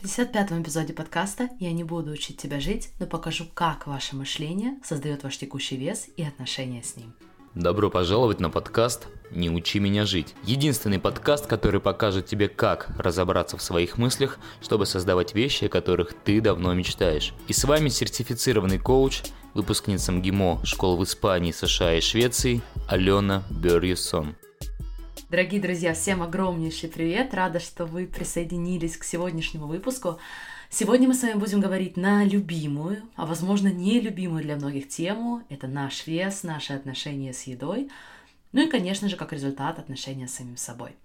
В 55-м эпизоде подкаста я не буду учить тебя жить, но покажу, как ваше мышление создает ваш текущий вес и отношения с ним. Добро пожаловать на подкаст «Не учи меня жить». Единственный подкаст, который покажет тебе, как разобраться в своих мыслях, чтобы создавать вещи, о которых ты давно мечтаешь. И с вами сертифицированный коуч, выпускница МГИМО школ в Испании, США и Швеции Алена Берьюсон. Дорогие друзья, всем огромнейший привет! Рада, что вы присоединились к сегодняшнему выпуску. Сегодня мы с вами будем говорить на любимую, а возможно нелюбимую для многих тему. Это наш вес, наши отношения с едой. Ну и, конечно же, как результат отношения с самим собой.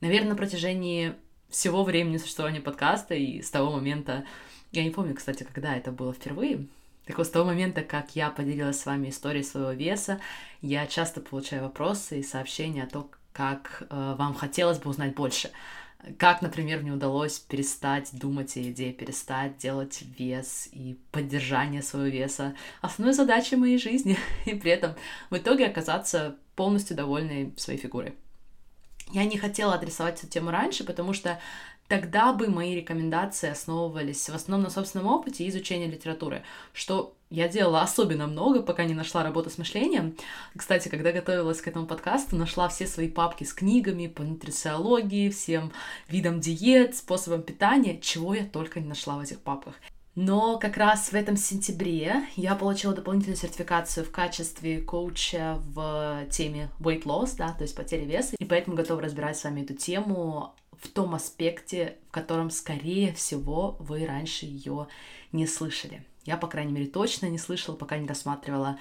Наверное, на протяжении всего времени существования подкаста и с того момента, я не помню, кстати, когда это было впервые, так вот, с того момента, как я поделилась с вами историей своего веса, я часто получаю вопросы и сообщения о том, как э, вам хотелось бы узнать больше. Как, например, мне удалось перестать думать о еде, перестать делать вес и поддержание своего веса основной задачей моей жизни, и при этом в итоге оказаться полностью довольной своей фигурой. Я не хотела адресовать эту тему раньше, потому что тогда бы мои рекомендации основывались в основном на собственном опыте и изучении литературы, что я делала особенно много, пока не нашла работу с мышлением. Кстати, когда готовилась к этому подкасту, нашла все свои папки с книгами по нутрициологии, всем видам диет, способам питания, чего я только не нашла в этих папках. Но как раз в этом сентябре я получила дополнительную сертификацию в качестве коуча в теме weight loss, да, то есть потери веса, и поэтому готова разбирать с вами эту тему в том аспекте, в котором, скорее всего, вы раньше ее не слышали. Я, по крайней мере, точно не слышала, пока не рассматривала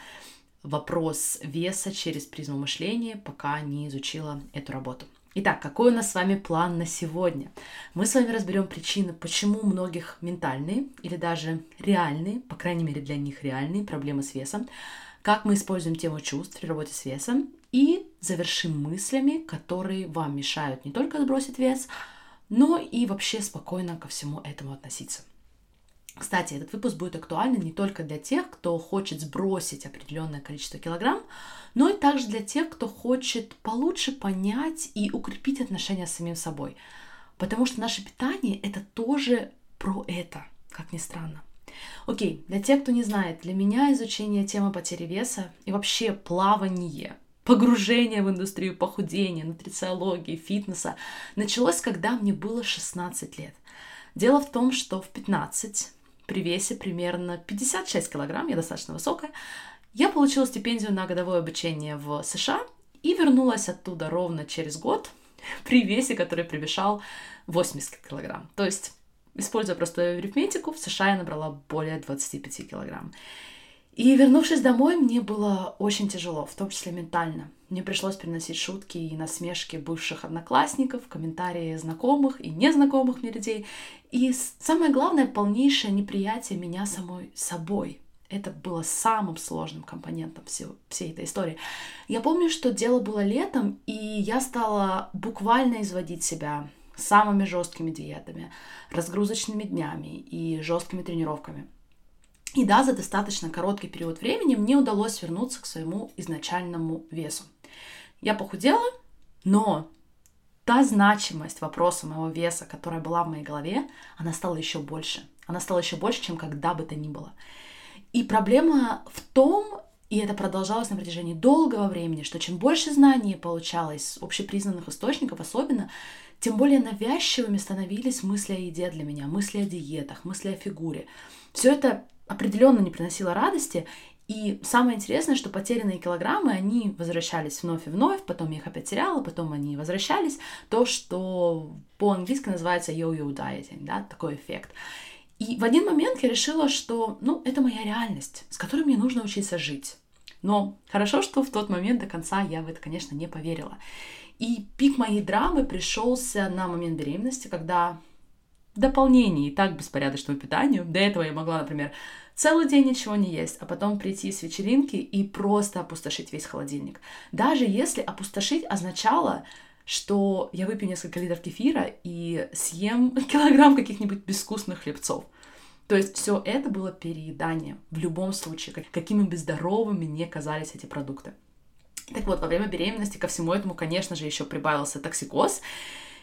вопрос веса через призму мышления, пока не изучила эту работу. Итак, какой у нас с вами план на сегодня? Мы с вами разберем причины, почему многих ментальные или даже реальные, по крайней мере для них реальные проблемы с весом, как мы используем тему чувств при работе с весом и завершим мыслями, которые вам мешают не только сбросить вес, но и вообще спокойно ко всему этому относиться. Кстати, этот выпуск будет актуален не только для тех, кто хочет сбросить определенное количество килограмм, но и также для тех, кто хочет получше понять и укрепить отношения с самим собой. Потому что наше питание это тоже про это, как ни странно. Окей, для тех, кто не знает, для меня изучение темы потери веса и вообще плавание погружение в индустрию похудения, нутрициологии, фитнеса началось, когда мне было 16 лет. Дело в том, что в 15 при весе примерно 56 килограмм, я достаточно высокая, я получила стипендию на годовое обучение в США и вернулась оттуда ровно через год при весе, который превышал 80 килограмм. То есть, используя простую арифметику, в США я набрала более 25 килограмм. И вернувшись домой, мне было очень тяжело, в том числе ментально. Мне пришлось приносить шутки и насмешки бывших одноклассников, комментарии знакомых и незнакомых мне людей. И самое главное, полнейшее неприятие меня самой собой. Это было самым сложным компонентом всего, всей этой истории. Я помню, что дело было летом, и я стала буквально изводить себя самыми жесткими диетами, разгрузочными днями и жесткими тренировками – и да, за достаточно короткий период времени мне удалось вернуться к своему изначальному весу. Я похудела, но та значимость вопроса моего веса, которая была в моей голове, она стала еще больше. Она стала еще больше, чем когда бы то ни было. И проблема в том, и это продолжалось на протяжении долгого времени, что чем больше знаний получалось общепризнанных источников особенно, тем более навязчивыми становились мысли о еде для меня, мысли о диетах, мысли о фигуре. Все это определенно не приносило радости. И самое интересное, что потерянные килограммы, они возвращались вновь и вновь, потом я их опять теряла, потом они возвращались. То, что по-английски называется yo-yo dieting, да, такой эффект. И в один момент я решила, что, ну, это моя реальность, с которой мне нужно учиться жить. Но хорошо, что в тот момент до конца я в это, конечно, не поверила. И пик моей драмы пришелся на момент беременности, когда в дополнение и так беспорядочному питанию, до этого я могла, например, целый день ничего не есть, а потом прийти с вечеринки и просто опустошить весь холодильник. Даже если опустошить означало, что я выпью несколько литров кефира и съем килограмм каких-нибудь безвкусных хлебцов. То есть все это было переедание в любом случае, какими бы здоровыми не казались эти продукты. Так вот, во время беременности ко всему этому, конечно же, еще прибавился токсикоз,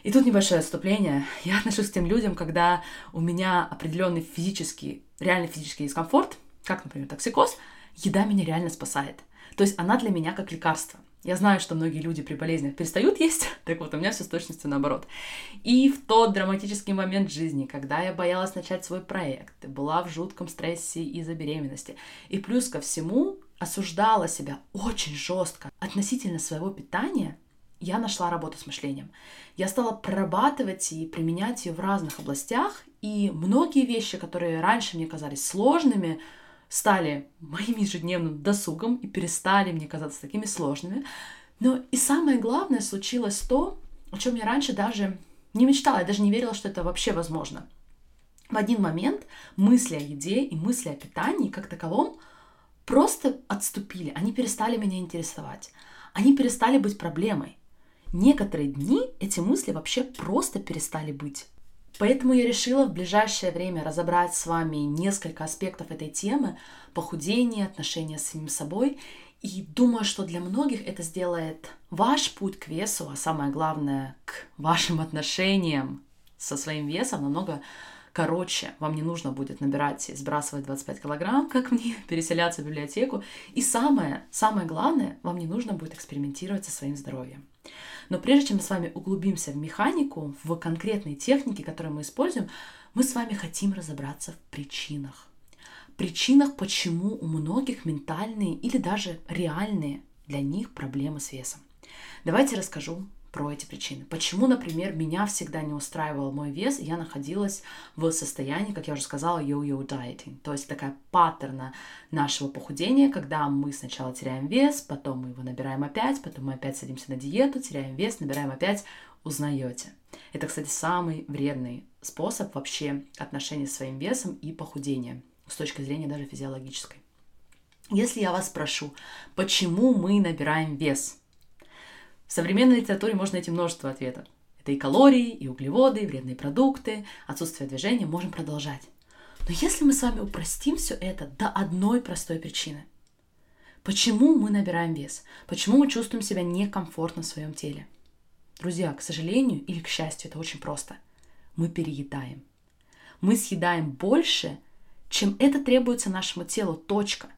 И тут небольшое отступление. Я отношусь к тем людям, когда у меня определенный физический, реально физический дискомфорт, как, например, токсикоз, еда меня реально спасает. То есть она для меня как лекарство. Я знаю, что многие люди при болезнях перестают есть, так вот, у меня все с точностью наоборот. И в тот драматический момент жизни, когда я боялась начать свой проект, была в жутком стрессе из-за беременности, и плюс ко всему осуждала себя очень жестко относительно своего питания, я нашла работу с мышлением. Я стала прорабатывать и применять ее в разных областях, и многие вещи, которые раньше мне казались сложными, стали моим ежедневным досугом и перестали мне казаться такими сложными. Но и самое главное случилось то, о чем я раньше даже не мечтала, я даже не верила, что это вообще возможно. В один момент мысли о еде и мысли о питании как таковом просто отступили, они перестали меня интересовать, они перестали быть проблемой. Некоторые дни эти мысли вообще просто перестали быть. Поэтому я решила в ближайшее время разобрать с вами несколько аспектов этой темы похудения, отношения с самим собой. И думаю, что для многих это сделает ваш путь к весу, а самое главное, к вашим отношениям со своим весом намного короче. Вам не нужно будет набирать и сбрасывать 25 килограмм, как мне, переселяться в библиотеку. И самое, самое главное, вам не нужно будет экспериментировать со своим здоровьем. Но прежде чем мы с вами углубимся в механику, в конкретные техники, которые мы используем, мы с вами хотим разобраться в причинах. Причинах, почему у многих ментальные или даже реальные для них проблемы с весом. Давайте расскажу про эти причины. Почему, например, меня всегда не устраивал мой вес, и я находилась в состоянии, как я уже сказала, йо-йо dieting, то есть такая паттерна нашего похудения, когда мы сначала теряем вес, потом мы его набираем опять, потом мы опять садимся на диету, теряем вес, набираем опять, узнаете. Это, кстати, самый вредный способ вообще отношения с своим весом и похудения с точки зрения даже физиологической. Если я вас спрошу, почему мы набираем вес, в современной литературе можно найти множество ответов. Это и калории, и углеводы, и вредные продукты, отсутствие движения, можем продолжать. Но если мы с вами упростим все это до одной простой причины. Почему мы набираем вес? Почему мы чувствуем себя некомфортно в своем теле? Друзья, к сожалению или к счастью, это очень просто. Мы переедаем. Мы съедаем больше, чем это требуется нашему телу. Точка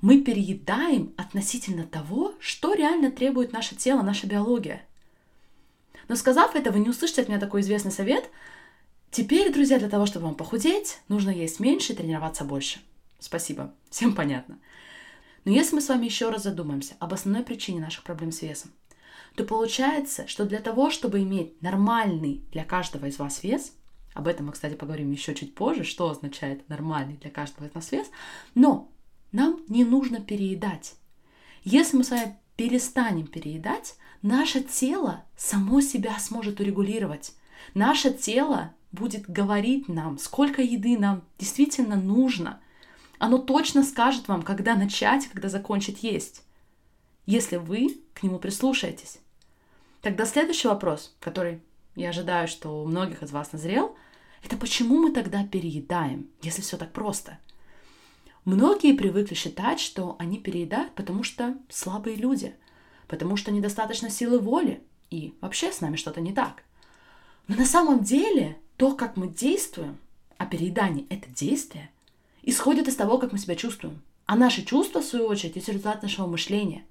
мы переедаем относительно того, что реально требует наше тело, наша биология. Но сказав это, вы не услышите от меня такой известный совет. Теперь, друзья, для того, чтобы вам похудеть, нужно есть меньше и тренироваться больше. Спасибо, всем понятно. Но если мы с вами еще раз задумаемся об основной причине наших проблем с весом, то получается, что для того, чтобы иметь нормальный для каждого из вас вес, об этом мы, кстати, поговорим еще чуть позже, что означает нормальный для каждого из нас вес, но нам не нужно переедать. Если мы с вами перестанем переедать, наше тело само себя сможет урегулировать. Наше тело будет говорить нам, сколько еды нам действительно нужно. Оно точно скажет вам, когда начать, когда закончить есть, если вы к нему прислушаетесь. Тогда следующий вопрос, который я ожидаю, что у многих из вас назрел, это почему мы тогда переедаем, если все так просто? Многие привыкли считать, что они переедают, потому что слабые люди, потому что недостаточно силы воли, и вообще с нами что-то не так. Но на самом деле то, как мы действуем, а переедание – это действие, исходит из того, как мы себя чувствуем. А наши чувства, в свою очередь, это результат нашего мышления.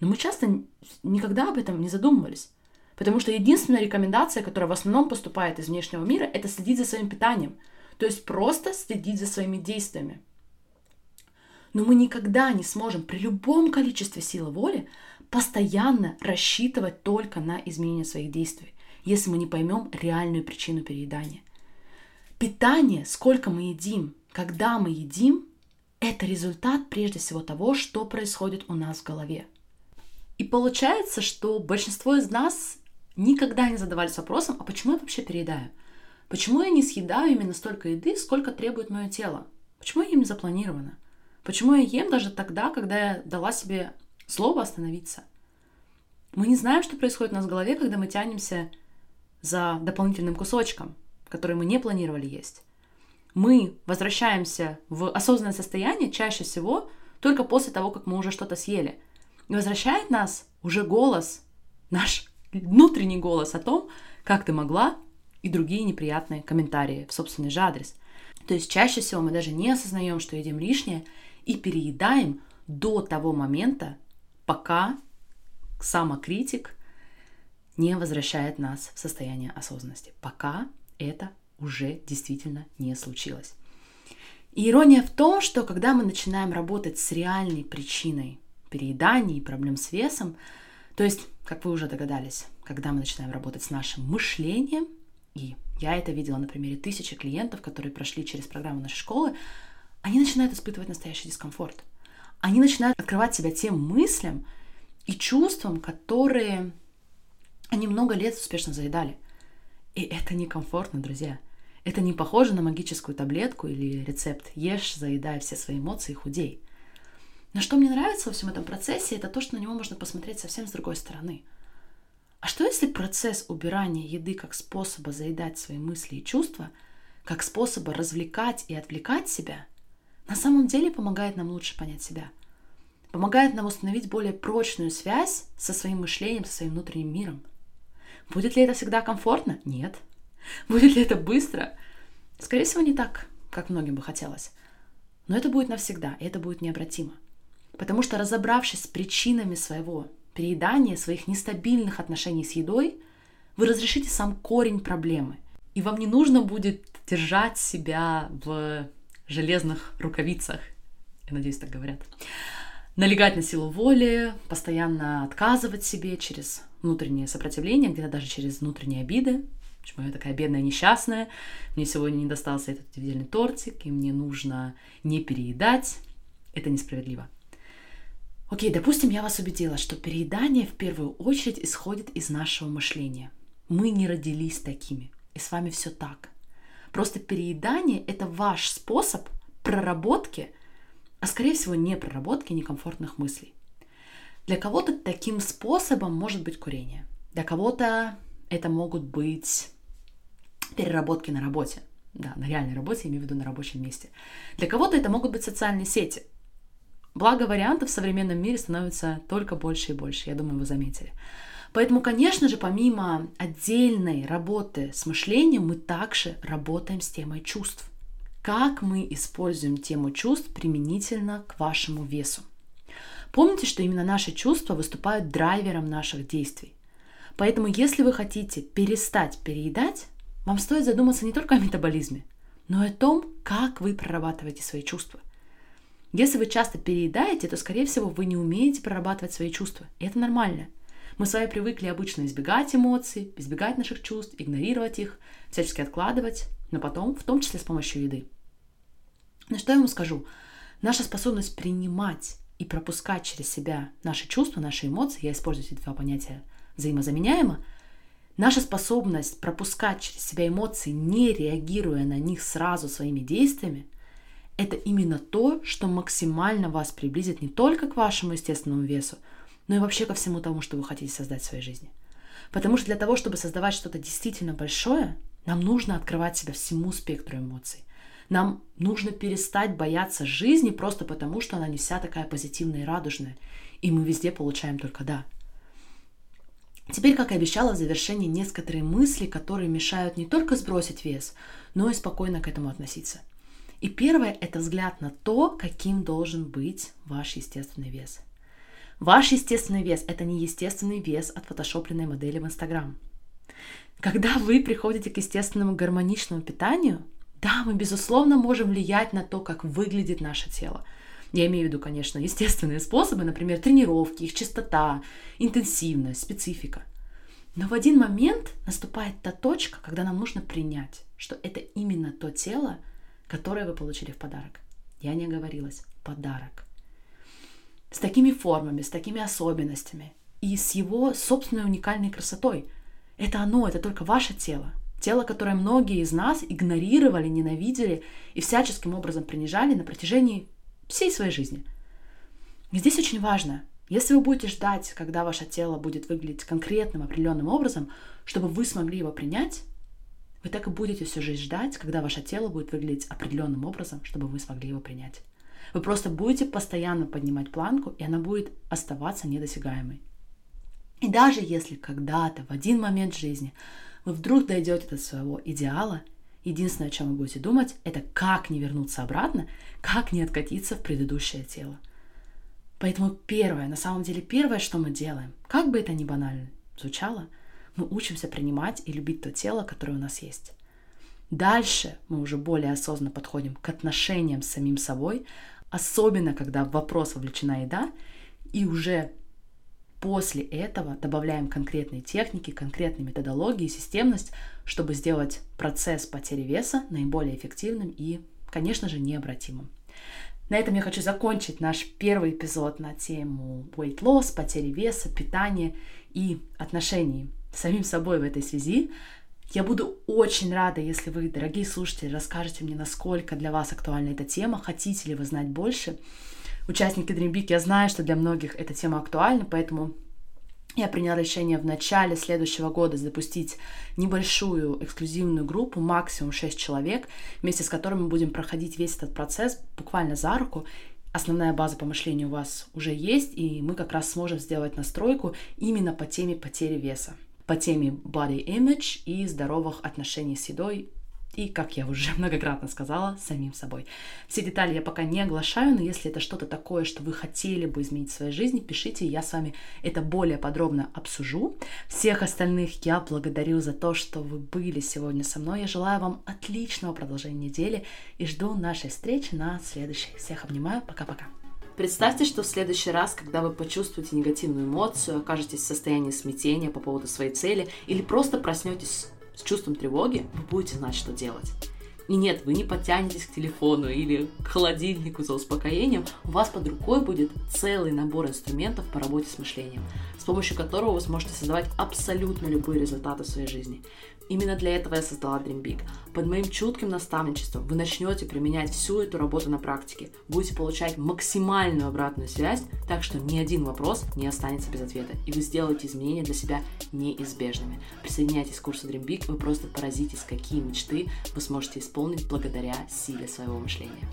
Но мы часто никогда об этом не задумывались. Потому что единственная рекомендация, которая в основном поступает из внешнего мира, это следить за своим питанием. То есть просто следить за своими действиями. Но мы никогда не сможем при любом количестве силы воли постоянно рассчитывать только на изменение своих действий, если мы не поймем реальную причину переедания. Питание, сколько мы едим, когда мы едим, это результат прежде всего того, что происходит у нас в голове. И получается, что большинство из нас никогда не задавались вопросом, а почему я вообще переедаю? Почему я не съедаю именно столько еды, сколько требует мое тело? Почему я им запланировано? Почему я ем даже тогда, когда я дала себе слово остановиться? Мы не знаем, что происходит у нас в голове, когда мы тянемся за дополнительным кусочком, который мы не планировали есть. Мы возвращаемся в осознанное состояние чаще всего только после того, как мы уже что-то съели. И возвращает нас уже голос, наш внутренний голос о том, как ты могла, и другие неприятные комментарии в собственный же адрес. То есть чаще всего мы даже не осознаем, что едим лишнее, и переедаем до того момента, пока самокритик не возвращает нас в состояние осознанности, пока это уже действительно не случилось. И ирония в том, что когда мы начинаем работать с реальной причиной переедания и проблем с весом, то есть, как вы уже догадались, когда мы начинаем работать с нашим мышлением, и я это видела на примере тысячи клиентов, которые прошли через программу нашей школы, они начинают испытывать настоящий дискомфорт. Они начинают открывать себя тем мыслям и чувствам, которые они много лет успешно заедали. И это некомфортно, друзья. Это не похоже на магическую таблетку или рецепт «Ешь, заедай все свои эмоции худей». Но что мне нравится во всем этом процессе, это то, что на него можно посмотреть совсем с другой стороны. А что если процесс убирания еды как способа заедать свои мысли и чувства, как способа развлекать и отвлекать себя, на самом деле помогает нам лучше понять себя? Помогает нам установить более прочную связь со своим мышлением, со своим внутренним миром. Будет ли это всегда комфортно? Нет. Будет ли это быстро? Скорее всего, не так, как многим бы хотелось. Но это будет навсегда, и это будет необратимо. Потому что разобравшись с причинами своего переедания, своих нестабильных отношений с едой, вы разрешите сам корень проблемы. И вам не нужно будет держать себя в железных рукавицах. Я надеюсь, так говорят. Налегать на силу воли, постоянно отказывать себе через внутреннее сопротивление, где-то даже через внутренние обиды, Почему я такая бедная, несчастная? Мне сегодня не достался этот удивительный тортик, и мне нужно не переедать. Это несправедливо. Окей, допустим, я вас убедила, что переедание в первую очередь исходит из нашего мышления. Мы не родились такими, и с вами все так. Просто переедание – это ваш способ проработки, а скорее всего не проработки некомфортных мыслей. Для кого-то таким способом может быть курение. Для кого-то это могут быть переработки на работе. Да, на реальной работе, я имею в виду на рабочем месте. Для кого-то это могут быть социальные сети. Благо вариантов в современном мире становится только больше и больше, я думаю, вы заметили. Поэтому, конечно же, помимо отдельной работы с мышлением, мы также работаем с темой чувств. Как мы используем тему чувств применительно к вашему весу? Помните, что именно наши чувства выступают драйвером наших действий. Поэтому, если вы хотите перестать переедать, вам стоит задуматься не только о метаболизме, но и о том, как вы прорабатываете свои чувства. Если вы часто переедаете, то, скорее всего, вы не умеете прорабатывать свои чувства. И это нормально. Мы с вами привыкли обычно избегать эмоций, избегать наших чувств, игнорировать их, всячески откладывать, но потом, в том числе с помощью еды. Но что я вам скажу? Наша способность принимать и пропускать через себя наши чувства, наши эмоции, я использую эти два понятия взаимозаменяемо, Наша способность пропускать через себя эмоции, не реагируя на них сразу своими действиями, это именно то, что максимально вас приблизит не только к вашему естественному весу, но и вообще ко всему тому, что вы хотите создать в своей жизни. Потому что для того, чтобы создавать что-то действительно большое, нам нужно открывать себя всему спектру эмоций. Нам нужно перестать бояться жизни просто потому, что она не вся такая позитивная и радужная, и мы везде получаем только «да». Теперь, как и обещала, в завершении некоторые мысли, которые мешают не только сбросить вес, но и спокойно к этому относиться. И первое – это взгляд на то, каким должен быть ваш естественный вес. Ваш естественный вес – это не естественный вес от фотошопленной модели в Инстаграм. Когда вы приходите к естественному гармоничному питанию, да, мы, безусловно, можем влиять на то, как выглядит наше тело – я имею в виду, конечно, естественные способы, например, тренировки, их частота, интенсивность, специфика. Но в один момент наступает та точка, когда нам нужно принять, что это именно то тело, которое вы получили в подарок. Я не оговорилась. Подарок. С такими формами, с такими особенностями и с его собственной уникальной красотой. Это оно, это только ваше тело. Тело, которое многие из нас игнорировали, ненавидели и всяческим образом принижали на протяжении всей своей жизни. И здесь очень важно, если вы будете ждать, когда ваше тело будет выглядеть конкретным, определенным образом, чтобы вы смогли его принять, вы так и будете всю жизнь ждать, когда ваше тело будет выглядеть определенным образом, чтобы вы смогли его принять. Вы просто будете постоянно поднимать планку, и она будет оставаться недосягаемой. И даже если когда-то, в один момент жизни, вы вдруг дойдете до своего идеала, единственное, о чем вы будете думать, это как не вернуться обратно, как не откатиться в предыдущее тело. Поэтому первое, на самом деле первое, что мы делаем, как бы это ни банально звучало, мы учимся принимать и любить то тело, которое у нас есть. Дальше мы уже более осознанно подходим к отношениям с самим собой, особенно когда в вопрос вовлечена еда, и уже после этого добавляем конкретные техники, конкретные методологии, системность, чтобы сделать процесс потери веса наиболее эффективным и, конечно же, необратимым. На этом я хочу закончить наш первый эпизод на тему weight loss, потери веса, питания и отношений с самим собой в этой связи. Я буду очень рада, если вы, дорогие слушатели, расскажете мне, насколько для вас актуальна эта тема, хотите ли вы знать больше. Участники Dream Big, я знаю, что для многих эта тема актуальна, поэтому я приняла решение в начале следующего года запустить небольшую эксклюзивную группу, максимум 6 человек, вместе с которыми мы будем проходить весь этот процесс буквально за руку. Основная база по мышлению у вас уже есть, и мы как раз сможем сделать настройку именно по теме потери веса по теме body image и здоровых отношений с едой и, как я уже многократно сказала, самим собой. Все детали я пока не оглашаю, но если это что-то такое, что вы хотели бы изменить в своей жизни, пишите, я с вами это более подробно обсужу. Всех остальных я благодарю за то, что вы были сегодня со мной. Я желаю вам отличного продолжения недели и жду нашей встречи на следующей. Всех обнимаю. Пока-пока. Представьте, что в следующий раз, когда вы почувствуете негативную эмоцию, окажетесь в состоянии смятения по поводу своей цели или просто проснетесь с чувством тревоги, вы будете знать, что делать. И нет, вы не подтянетесь к телефону или к холодильнику за успокоением, у вас под рукой будет целый набор инструментов по работе с мышлением, с помощью которого вы сможете создавать абсолютно любые результаты в своей жизни. Именно для этого я создала Dream Big. Под моим чутким наставничеством вы начнете применять всю эту работу на практике, будете получать максимальную обратную связь, так что ни один вопрос не останется без ответа, и вы сделаете изменения для себя неизбежными. Присоединяйтесь к курсу Dream Big, вы просто поразитесь, какие мечты вы сможете исполнить благодаря силе своего мышления.